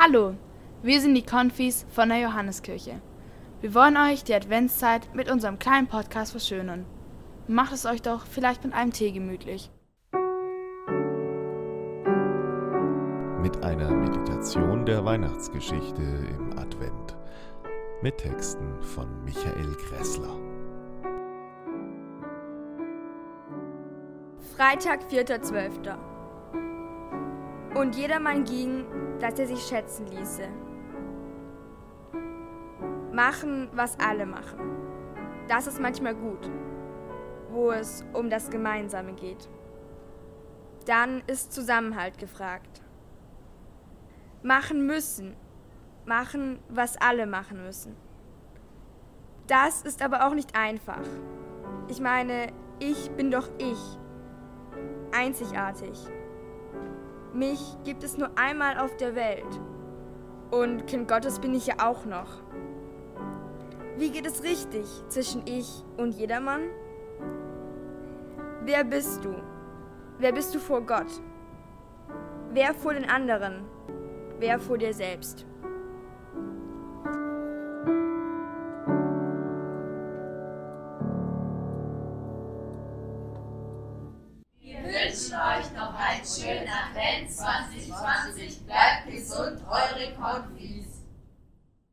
Hallo, wir sind die Konfis von der Johanneskirche. Wir wollen euch die Adventszeit mit unserem kleinen Podcast verschönern. Macht es euch doch vielleicht mit einem Tee gemütlich. Mit einer Meditation der Weihnachtsgeschichte im Advent. Mit Texten von Michael Gressler. Freitag, 4.12. Und jedermann ging, dass er sich schätzen ließe. Machen, was alle machen. Das ist manchmal gut, wo es um das Gemeinsame geht. Dann ist Zusammenhalt gefragt. Machen müssen. Machen, was alle machen müssen. Das ist aber auch nicht einfach. Ich meine, ich bin doch ich. Einzigartig. Mich gibt es nur einmal auf der Welt. Und Kind Gottes bin ich ja auch noch. Wie geht es richtig zwischen ich und jedermann? Wer bist du? Wer bist du vor Gott? Wer vor den anderen? Wer vor dir selbst? Wünschen euch noch einen schönen Advent 2020. Bleibt gesund, eure Konfi.